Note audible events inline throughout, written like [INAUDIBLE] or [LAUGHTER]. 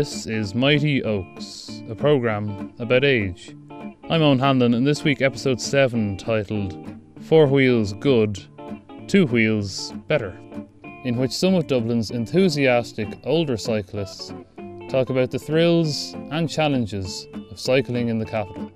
This is Mighty Oaks, a programme about age. I'm Owen Hanlon, and this week, episode 7, titled Four Wheels Good, Two Wheels Better, in which some of Dublin's enthusiastic older cyclists talk about the thrills and challenges of cycling in the capital.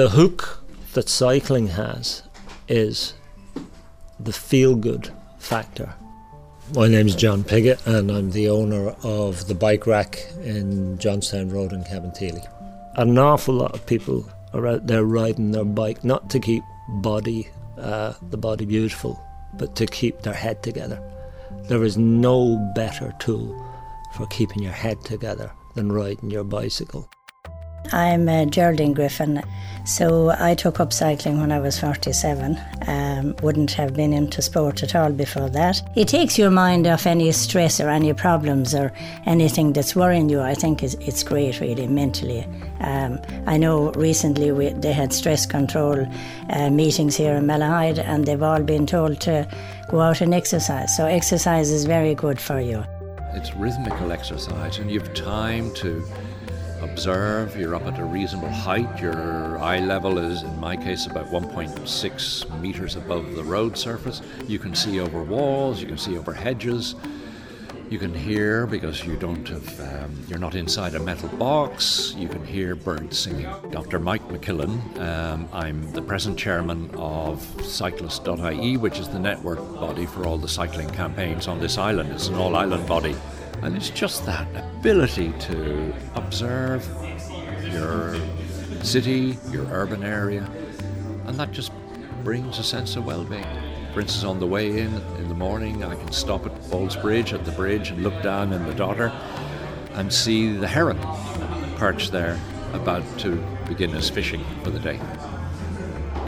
The hook that cycling has is the feel good factor. My name is John Piggott, and I'm the owner of the bike rack in Johnstown Road in Cabinteely. An awful lot of people are out there riding their bike not to keep body, uh, the body beautiful, but to keep their head together. There is no better tool for keeping your head together than riding your bicycle. I'm uh, Geraldine Griffin. So I took up cycling when I was 47. Um, wouldn't have been into sport at all before that. It takes your mind off any stress or any problems or anything that's worrying you. I think it's, it's great, really, mentally. Um, I know recently we, they had stress control uh, meetings here in Malahide and they've all been told to go out and exercise. So exercise is very good for you. It's rhythmical exercise and you've time to observe. You're up at a reasonable height. Your eye level is, in my case, about 1.6 meters above the road surface. You can see over walls, you can see over hedges. You can hear because you don't have, um, you're not inside a metal box. You can hear birds singing. Dr. Mike McKillen, um, I'm the present chairman of Cyclist.ie, which is the network body for all the cycling campaigns on this island. It's an all island body. And it's just that ability to observe your city, your urban area, and that just brings a sense of well being. For instance, on the way in in the morning, I can stop at Ballsbridge at the bridge and look down in the Dodder and see the heron perched there about to begin his fishing for the day.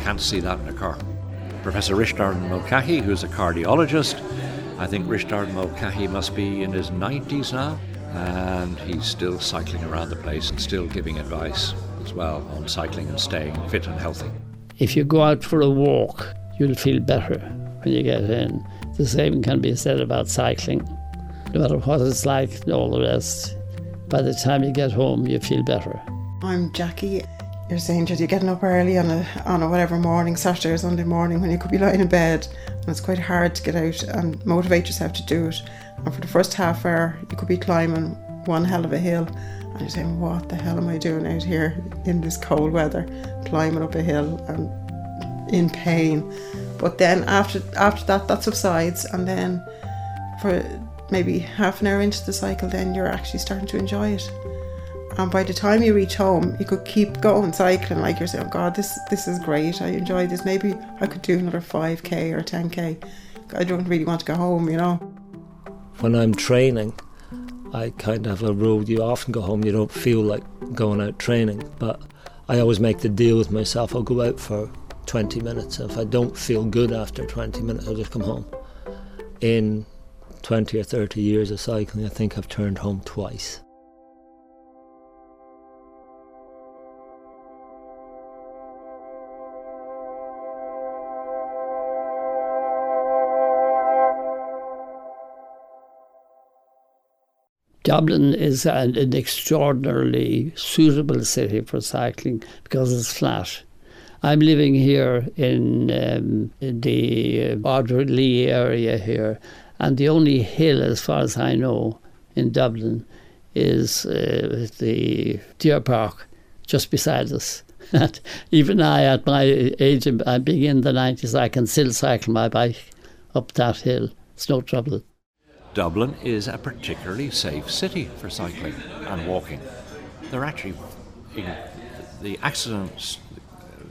Can't see that in a car. Professor Richard Mulcahy, who's a cardiologist, I think Richard Mulcahy must be in his 90s now, and he's still cycling around the place and still giving advice as well on cycling and staying fit and healthy. If you go out for a walk, you'll feel better when you get in. The same can be said about cycling. No matter what it's like and all the rest, by the time you get home, you feel better. I'm Jackie. You're saying that you're getting up early on a on a whatever morning, Saturday or Sunday morning, when you could be lying in bed, and it's quite hard to get out and motivate yourself to do it. And for the first half hour, you could be climbing one hell of a hill, and you're saying, "What the hell am I doing out here in this cold weather, climbing up a hill and in pain?" But then after after that, that subsides, and then for maybe half an hour into the cycle, then you're actually starting to enjoy it and by the time you reach home you could keep going cycling like you're saying oh god this this is great. I enjoy this. Maybe I could do another 5k or 10k I don't really want to go home you know. When I'm training I kind of have a rule. You often go home you don't feel like going out training. But I always make the deal with myself. I'll go out for 20 minutes. And if I don't feel good after 20 minutes I'll just come home. In 20 or 30 years of cycling I think I've turned home twice Dublin is an, an, extraordinarily suitable city for cycling because it's flat. I'm living here in, um, in the Ardrey area here, and the only hill, as far as I know, in Dublin is uh, the Deer Park just beside us. [LAUGHS] Even I, at my age, I'm being in the 90s, I can still cycle my bike up that hill. It's no trouble. Dublin is a particularly safe city for cycling and walking. They're actually the accidents,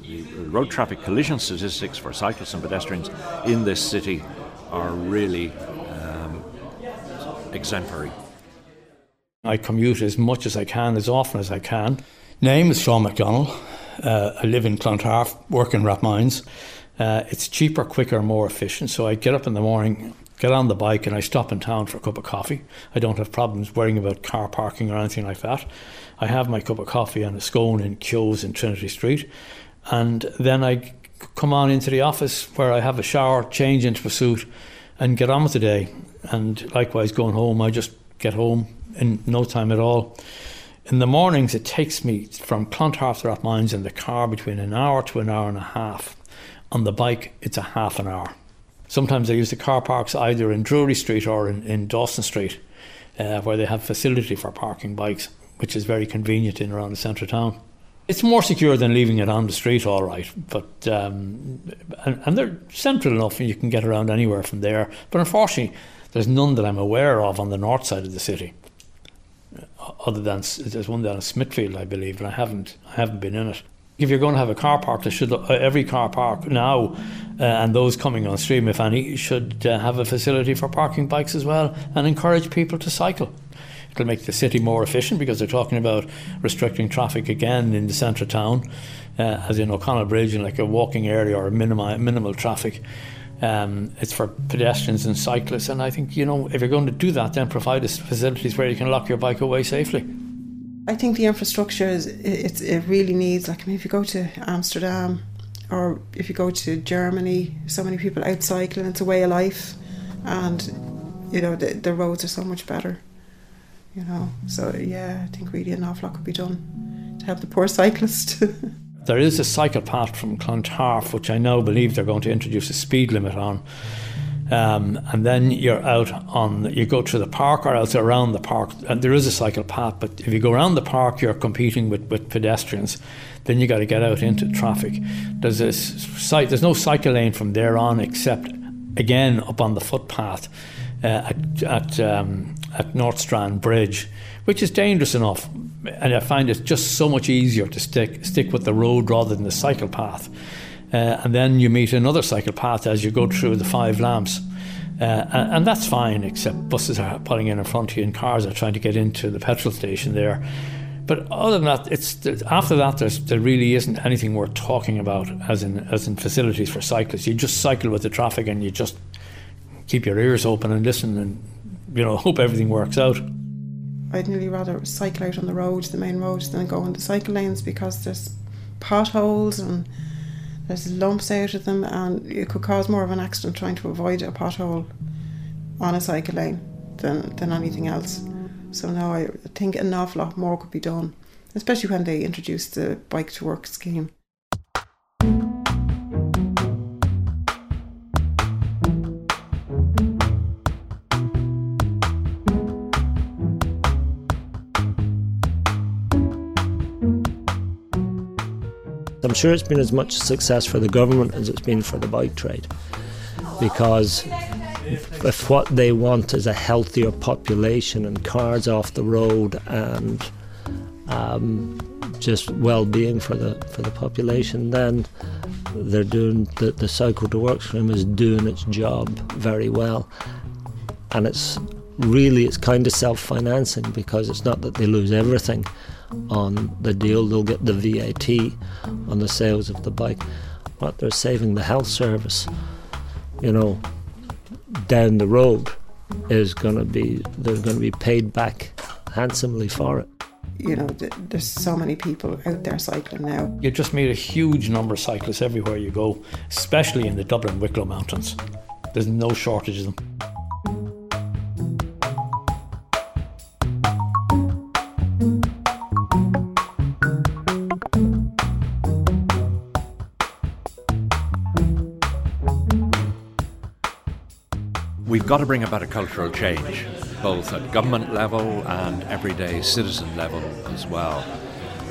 the road traffic collision statistics for cyclists and pedestrians in this city are really um, exemplary. I commute as much as I can, as often as I can. Name is Sean McDonnell. Uh, I live in Clontarf, work in Rathmines. Uh, it's cheaper, quicker, more efficient. So I get up in the morning, get on the bike, and I stop in town for a cup of coffee. I don't have problems worrying about car parking or anything like that. I have my cup of coffee and a scone in Kehoes in Trinity Street, and then I come on into the office where I have a shower, change into a suit, and get on with the day. And likewise, going home, I just get home in no time at all. In the mornings, it takes me from Clontarf to Rathmines in the car between an hour to an hour and a half. On the bike, it's a half an hour. Sometimes I use the car parks either in Drury Street or in, in Dawson Street, uh, where they have facility for parking bikes, which is very convenient in around the centre of town. It's more secure than leaving it on the street, all right, but um, and, and they're central enough, and you can get around anywhere from there. But unfortunately, there's none that I'm aware of on the north side of the city. Uh, other than there's one down in Smithfield, I believe, and I haven't I haven't been in it. If you're going to have a car park, there should uh, every car park now, uh, and those coming on stream, if any, should uh, have a facility for parking bikes as well, and encourage people to cycle. It'll make the city more efficient because they're talking about restricting traffic again in the centre of town, uh, as in O'Connell Bridge, and like a walking area or minimal minimal traffic. Um, it's for pedestrians and cyclists, and I think you know if you're going to do that, then provide us facilities where you can lock your bike away safely. I think the infrastructure is it, it really needs like I mean if you go to Amsterdam or if you go to Germany, so many people out cycling. It's a way of life, and you know the the roads are so much better. You know, so yeah, I think really an awful lot could be done to help the poor cyclist. [LAUGHS] There is a cycle path from Clontarf, which I now believe they're going to introduce a speed limit on. Um, and then you're out on, you go to the park or else around the park. And there is a cycle path, but if you go around the park, you're competing with, with pedestrians. Then you got to get out into traffic. There's a site, there's no cycle lane from there on, except again up on the footpath uh, at at, um, at North Strand Bridge, which is dangerous enough and I find it just so much easier to stick stick with the road rather than the cycle path. Uh, and then you meet another cycle path as you go through the five lamps. Uh, and, and, that's fine, except buses are pulling in in front of you and cars are trying to get into the petrol station there. But other than that, it's after that there really isn't anything worth talking about as in as in facilities for cyclists. You just cycle with the traffic and you just keep your ears open and listen and you know [LAUGHS] hope everything works out. I'd nearly rather cycle out on the road, the main road, than go on the cycle lanes because there's potholes and there's lumps out of them, and it could cause more of an accident trying to avoid a pothole on a cycle lane than, than anything else. So now I think an awful lot more could be done, especially when they introduced the bike to work scheme. I'm sure it's been as much a success for the government as it's been for the bike trade. Because if what they want is a healthier population and cars off the road and um, just well-being for the for the population, then they're doing the, the cycle to work stream is doing its job very well, and it's really it's kind of self-financing because it's not that they lose everything on the deal. They'll get the VAT on the sales of the bike, but they're saving the health service. You know, down the road is going to be they're going to be paid back handsomely for it. You know, there's so many people out there cycling now. You just meet a huge number of cyclists everywhere you go, especially in the Dublin Wicklow Mountains. There's no shortage of them. Got to bring about a cultural change, both at government level and everyday citizen level as well,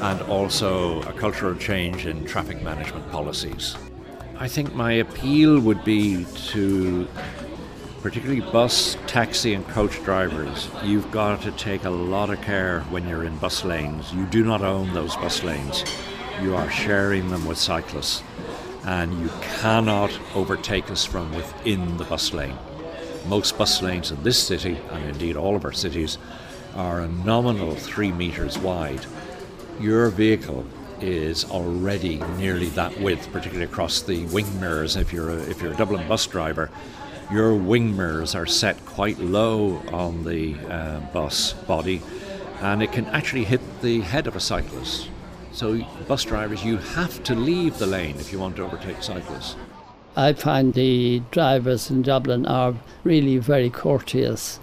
and also a cultural change in traffic management policies. I think my appeal would be to particularly bus, taxi, and coach drivers. You've got to take a lot of care when you're in bus lanes. You do not own those bus lanes, you are sharing them with cyclists, and you cannot overtake us from within the bus lane. Most bus lanes in this city, and indeed all of our cities, are a nominal three metres wide. Your vehicle is already nearly that width, particularly across the wing mirrors. If you're a, if you're a Dublin bus driver, your wing mirrors are set quite low on the uh, bus body, and it can actually hit the head of a cyclist. So, bus drivers, you have to leave the lane if you want to overtake cyclists. I find the drivers in Dublin are really very courteous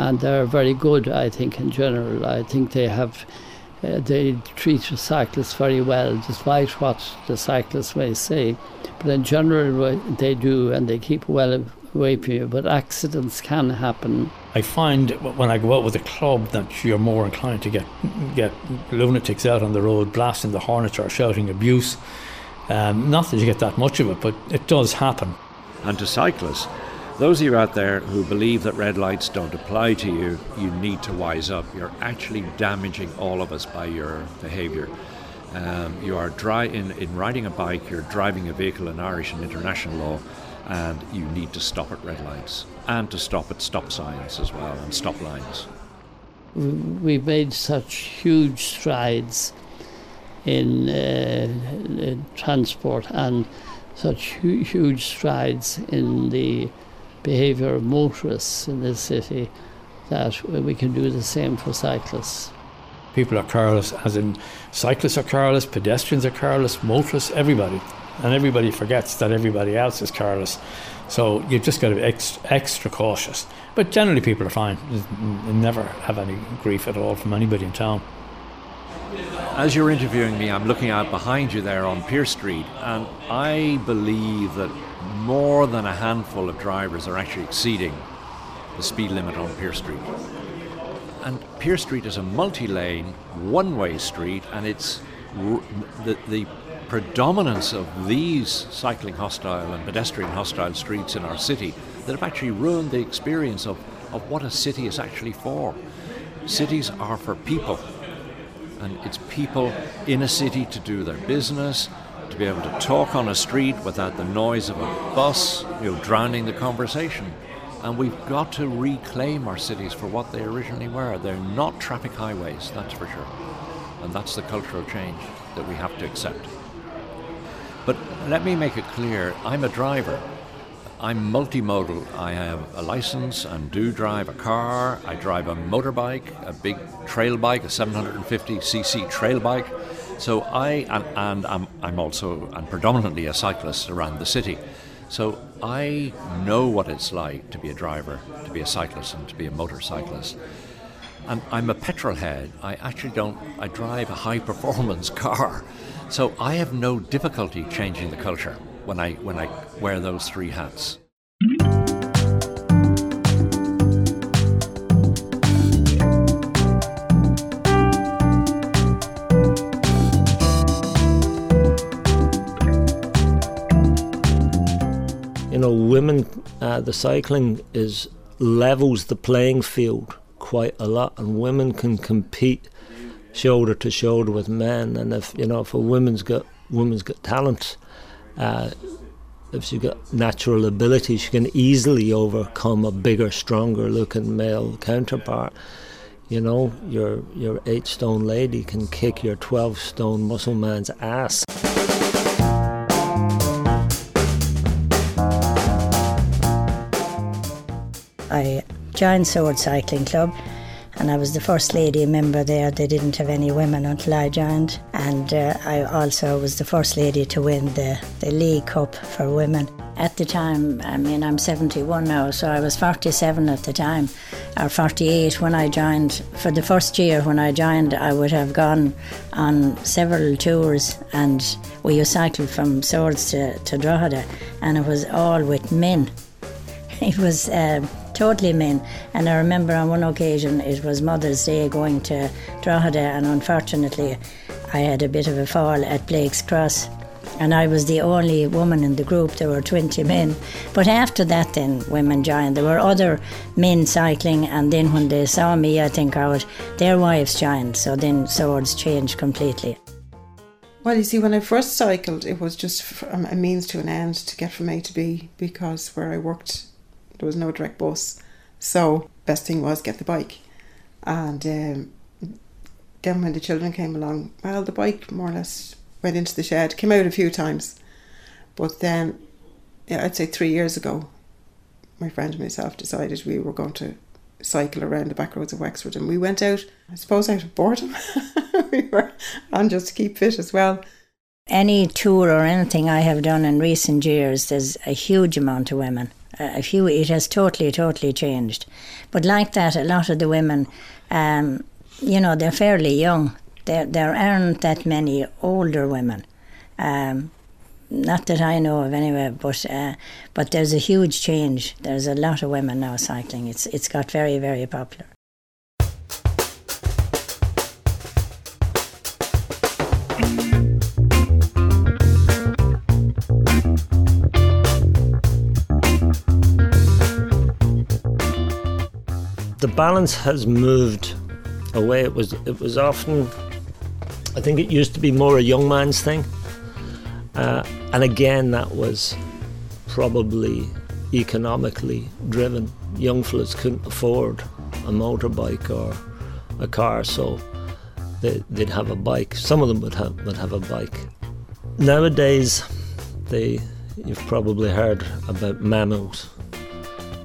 and they're very good, I think, in general. I think they have. Uh, they treat the cyclists very well, despite what the cyclists may say. But in general, they do, and they keep well away from you. But accidents can happen. I find when I go out with a club that you're more inclined to get get lunatics out on the road blasting the hornets or shouting abuse. Um, not that you get that much of it, but it does happen. And to cyclists, those of you out there who believe that red lights don't apply to you, you need to wise up. You're actually damaging all of us by your behaviour. Um, you are dry in, in riding a bike, you're driving a vehicle in Irish and international law, and you need to stop at red lights and to stop at stop signs as well and stop lines. We've made such huge strides in, uh, transport and such hu- huge strides in the behaviour of motorists in this city that we can do the same for cyclists. People are careless, as in cyclists are careless, pedestrians are careless, motorists, everybody. And everybody forgets that everybody else is careless. So you've just got to be extra, cautious. But generally, people are fine. You never have any grief at all from anybody in town. As you're interviewing me, I'm looking out behind you there on Pearse Street, and I believe that more than a handful of drivers are actually exceeding the speed limit on Pearse Street. And Pearse Street is a multi lane, one way street, and it's the, the predominance of these cycling hostile and pedestrian hostile streets in our city that have actually ruined the experience of, of what a city is actually for. Cities are for people, and it's people in a city to do their business, to be able to talk on a street without the noise of a bus, you know, drowning the conversation. And we've got to reclaim our cities for what they originally were. They're not traffic highways, that's for sure. And that's the cultural change that we have to accept. But let me make it clear I'm a driver. I'm multimodal. I have a license and do drive a car. I drive a motorbike, a big trail bike, a 750cc trail bike. So I and, and I'm, I'm also and predominantly a cyclist around the city. So I know what it's like to be a driver, to be a cyclist, and to be a motorcyclist. And I'm a petrol head. I actually don't. I drive a high performance [LAUGHS] car, so I have no difficulty changing the culture when I when I wear those three hats. You know, women, uh, the cycling is levels the playing field quite a lot, and women can compete shoulder to shoulder with men. And if you know, if a woman's got woman's got talent, uh, if she's got natural ability, she can easily overcome a bigger, stronger looking male counterpart. You know, your your eight stone lady can kick your twelve stone muscle man's ass. I joined Swords Cycling Club and I was the first lady member there. They didn't have any women until I joined. And uh, I also was the first lady to win the, the League Cup for women. At the time, I mean, I'm 71 now, so I was 47 at the time, or 48 when I joined. For the first year when I joined, I would have gone on several tours, and we used to cycle from Swords to, to Drogheda, and it was all with men. [LAUGHS] It was uh, totally men. And I remember on one occasion it was Mother's Day going to Drogheda, and unfortunately, I had a bit of a fall at Blake's Cross. And I was the only woman in the group. There were 20 men. But after that, then women joined. There were other men cycling, and then when they saw me, I think out, their wives joined. So then Swords changed completely. Well, you see, when I first cycled, it was just um, a means to an end to get from A to B because where I worked, there was no direct bus. So best thing was get the bike, and um, then when the children came along, well, the bike more or less went into the shed, came out a few times. But then, yeah, I'd say three years ago, my friend and myself decided we were going to cycle around the back roads of Wexford and we went out, I suppose, out of boredom. [LAUGHS] we were on just to keep fit as well. Any tour or anything I have done in recent years, there's a huge amount of women. A few, it has totally, totally changed. But like that, a lot of the women, um, you know, they're fairly young. There, there aren't that many older women. Um, not that I know of anyway, but uh, but there's a huge change. There's a lot of women now cycling. It's it's got very very popular. The balance has moved away. It was it was often, I think it used to be more a young man's thing, uh, and again that was probably economically driven. Young fellas couldn't afford a motorbike or a car, so they, would have a bike. Some of them would have would have a bike. Nowadays, they you've probably heard about mammals,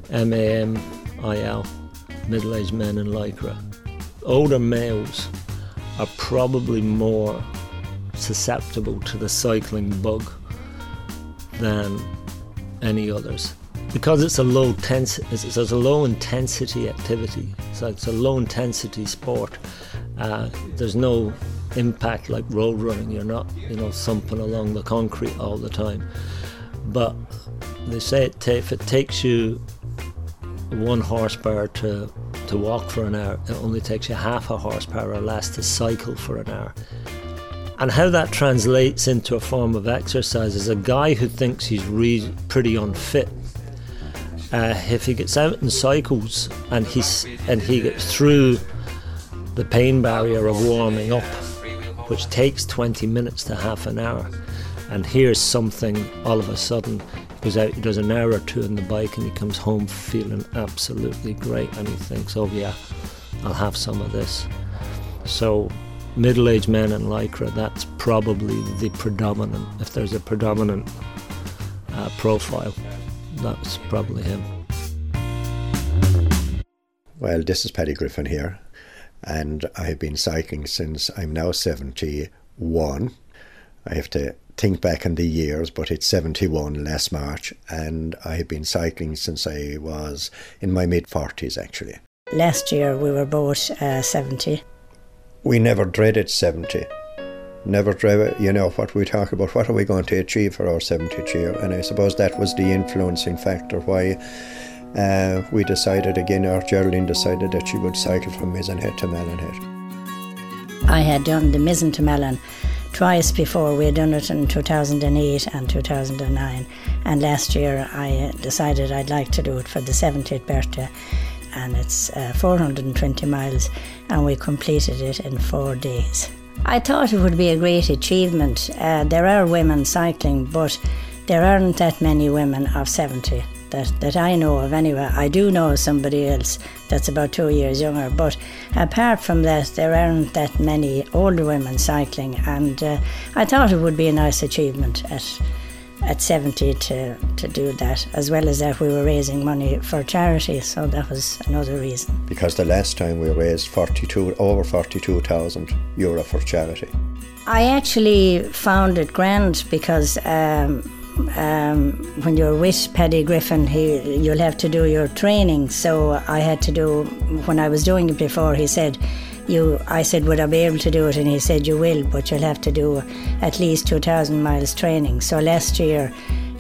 M A M I L, middle-aged men in lycra. Older males are probably more susceptible to the cycling bug than any others. Because it's a low tense it's, it's a low intensity activity so it's a low intensity sport uh, there's no impact like road running. You're not you know thumping along the concrete all the time. But they say it ta- if it takes you one horsepower to to walk for an hour it only takes you half a horsepower or less to cycle for an hour and how that translates into a form of exercise is a guy who thinks he's re- pretty unfit. Uh, if he gets out and cycles and he's and he gets through the pain barrier of warming up, which takes 20 minutes to half an hour, and here's something all of a sudden goes out, he does an hour or two on the bike, and he comes home feeling absolutely great, and he thinks, oh yeah, I'll have some of this. So middle aged men in Lycra, that's probably the predominant, if there's a predominant uh, profile, that's probably him. Well, this is Paddy Griffin here, and I've been cycling since I'm now 71. I have to think back in the years, but it's 71 last March, and I have been cycling since I was in my mid 40s actually. Last year we were both uh, 70 we never dreaded 70. Never dreaded, you know, what we talk about, what are we going to achieve for our 70th year? And I suppose that was the influencing factor why uh, we decided again, or Geraldine decided that she would cycle from Mizen Head to Malin Head. I had done the Mizen to Malin twice before. We had done it in 2008 and 2009. And last year I decided I'd like to do it for the 70th birthday and it's uh, 420 miles, and we completed it in four days. I thought it would be a great achievement. Uh, there are women cycling, but there aren't that many women of 70 that, that I know of anyway. I do know somebody else that's about two years younger, but apart from that, there aren't that many older women cycling, and uh, I thought it would be a nice achievement at at 70 to, to do that. As well as that, we were raising money for charity, so that was another reason. Because the last time we raised 42, over 42,000 euro for charity. I actually found it grand because um, um, when you're with Paddy Griffin, he, you'll have to do your training. So I had to do, when I was doing it before, he said, you I said would I be able to do it? And he said you will but you'll have to do at least 2000 miles training. So last year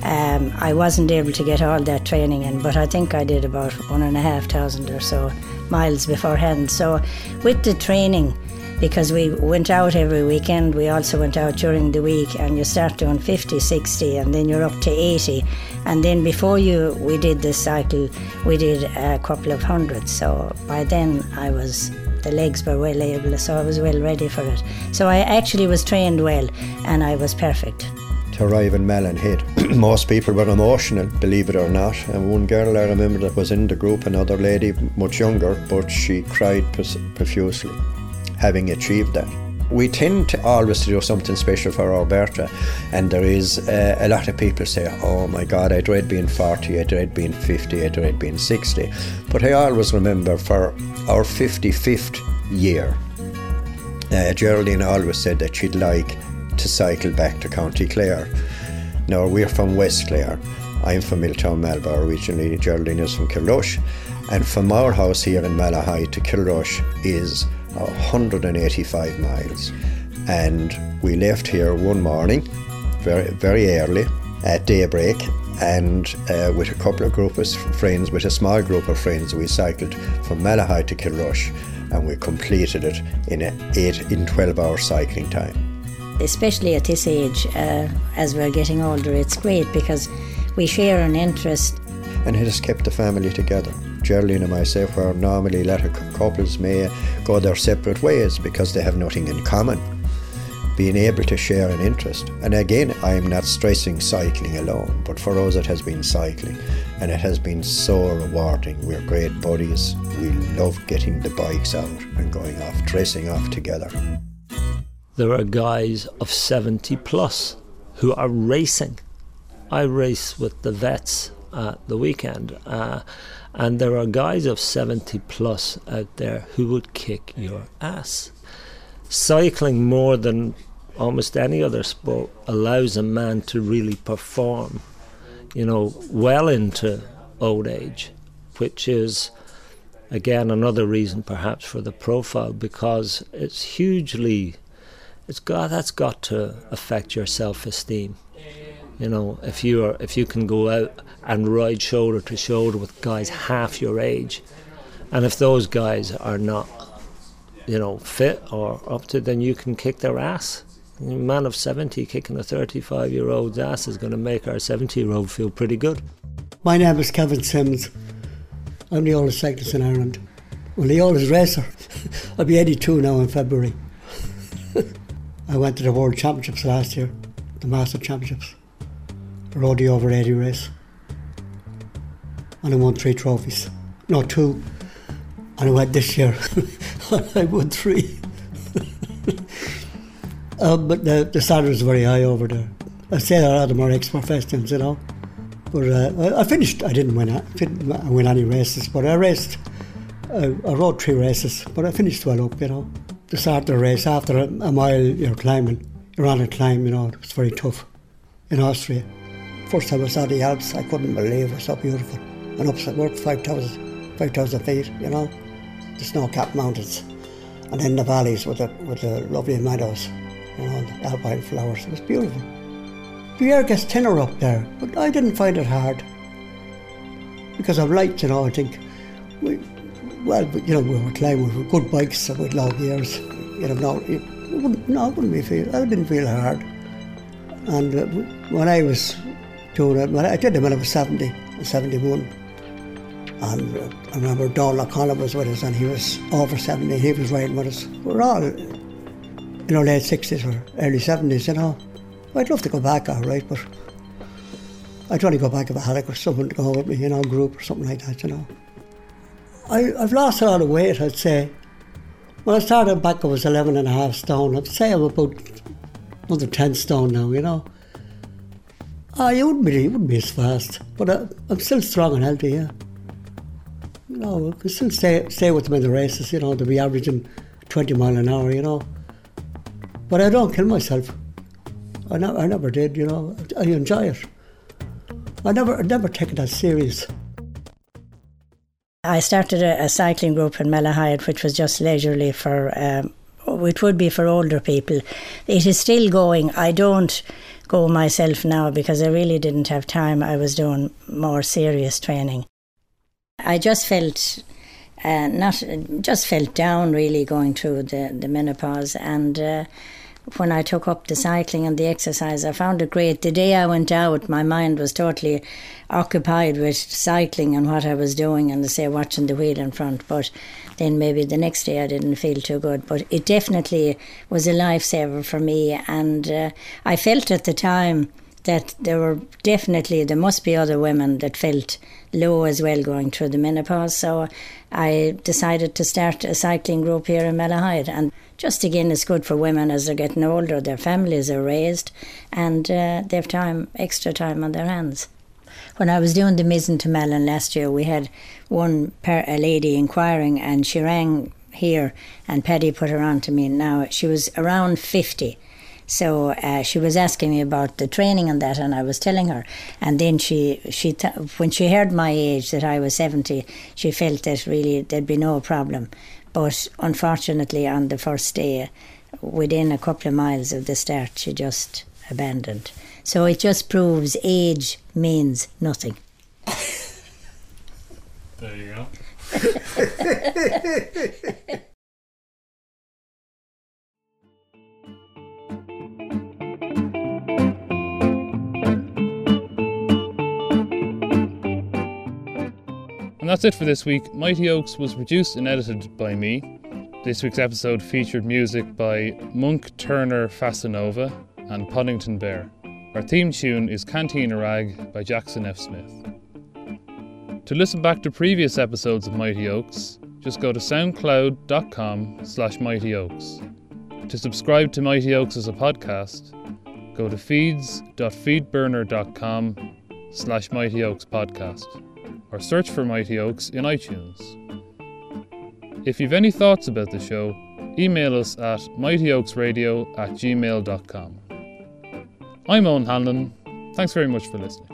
um, I wasn't able to get all that training in but I think I did about one and a half thousand or so miles beforehand. So with the training because we went out every weekend we also went out during the week and you start doing 50 60 and then you're up to 80 and then before you we did this cycle we did a couple of hundred so by then I was the legs were well able, so I was well ready for it. So I actually was trained well and I was perfect. To arrive in Malin Head, [CLEARS THROAT] most people were emotional, believe it or not. And one girl I remember that was in the group, another lady much younger, but she cried profusely. Having achieved that. We tend to always do something special for our Bertha, and there is uh, a lot of people say, "Oh my God, I dread being 40, I dread being 50, I dread being 60." But I always remember for our 55th year, uh, Geraldine always said that she'd like to cycle back to County Clare. Now we're from West Clare. I'm from Milltown Malbay originally. Geraldine is from Kilrush. And from our house here in Malahide to Kilrush is 185 miles. And we left here one morning, very, very early, at daybreak, and uh, with a couple of group of friends, with a small group of friends, we cycled from Malahide to Kilrush, and we completed it in a eight in 12 hour cycling time. Especially at this age, uh, as we're getting older, it's great because we share an interest. And it has kept the family together. Geraldine and myself, where normally of couples may go their separate ways because they have nothing in common. Being able to share an interest. And again, I am not stressing cycling alone, but for us it has been cycling. And it has been so rewarding. We're great buddies. We love getting the bikes out and going off, dressing off together. There are guys of 70 plus who are racing. I race with the vets at the weekend. Uh, and there are guys of 70 plus out there who would kick your ass. Cycling more than almost any other sport allows a man to really perform, you know, well into old age, which is again another reason perhaps for the profile because it's hugely it's got that's got to affect your self-esteem you know, if you are if you can go out and ride shoulder to shoulder with guys half your age, and if those guys are not, you know, fit or up to, then you can kick their ass. A man of 70 kicking a 35 year old's ass is going to make our 70 year old feel pretty good. My name is Kevin Sims. I'm the oldest cyclist in Ireland. Well, the oldest racer. [LAUGHS] I'll be 82 now in February. [LAUGHS] I went to the World Championships last year, the Master Championships rodeo over 80 race. And I won three trophies. No, two. And I went this year. [LAUGHS] I won three. [LAUGHS] um, but the, the standard is very high over there. I say a lot of them are ex-professionals, you know. But uh, I, finished, I didn't win, I didn't win any races, but I raced, I, I rode three races, but I finished well up, you know. To start the race, after a, a mile you're climbing, you're on a climb, you know, it was very tough in Austria. First time I saw the Alps, I couldn't believe it was so beautiful. And up, we're 5,000 5, feet, you know, the snow-capped mountains. And then the valleys with the, with the lovely meadows, you know, the alpine flowers. It was beautiful. The air gets thinner up there, but I didn't find it hard. Because I've liked, you know, I think, we, well, you know, we were climbing with good bikes and with long gears. You know, no, it wouldn't, no, it wouldn't be feel, I didn't feel hard. And uh, when I was Well, I did it when I was 70, 71. And I remember Don O'Connor was with us and he was over 70, he was riding with us. We are all, you know, late 60s or early 70s, you know. I'd love to go back, all right, but I'd only go back if I had like, someone to go with me, you know, a group or something like that, you know. I, I've lost a lot of weight, I'd say. When I started back, I was 11 and a half stone. I'd say I'm about another 10 stone now, you know. Oh, you wouldn't be, you wouldn't be as fast, but uh, I'm still strong and healthy, yeah. You know, I can still stay, stay with them in the races, you know, to be averaging 20 mile an hour, you know. But I don't kill myself. I, ne- I never did, you know. I enjoy it. I never, I never take it as serious. I started a, a cycling group in Malahide, which was just leisurely for, um, it would be for older people. It is still going. I don't go myself now because I really didn't have time. I was doing more serious training. I just felt uh, not just felt down really going through the, the menopause and uh, when I took up the cycling and the exercise I found it great. The day I went out my mind was totally occupied with cycling and what I was doing and say watching the wheel in front but then maybe the next day I didn't feel too good. But it definitely was a lifesaver for me, and uh, I felt at the time that there were definitely, there must be other women that felt low as well going through the menopause. So I decided to start a cycling group here in Malahide. And just again, it's good for women as they're getting older, their families are raised, and uh, they have time, extra time on their hands. When I was doing the Mizen to Malin last year, we had one per, a lady inquiring, and she rang here, and Paddy put her on to me. Now she was around fifty, so uh, she was asking me about the training and that, and I was telling her. And then she, she, t- when she heard my age, that I was seventy, she felt that really there'd be no problem. But unfortunately, on the first day, within a couple of miles of the start, she just abandoned. So it just proves age means nothing. There you go. [LAUGHS] that's it for this week. Mighty Oaks was produced and edited by me. This week's episode featured music by Monk Turner Fascinoma and Poddington Bear. Our theme tune is Cantina Rag by Jackson F. Smith. To listen back to previous episodes of Mighty Oaks, just go to soundcloud.com slash Mighty Oaks. To subscribe to Mighty Oaks as a podcast, go to feeds.feedburner.com slash Mighty Oaks podcast or search for Mighty Oaks in iTunes. If you've any thoughts about the show, email us at mightyoaksradio at gmail.com. I'm Owen Hanlon. Thanks very much for listening.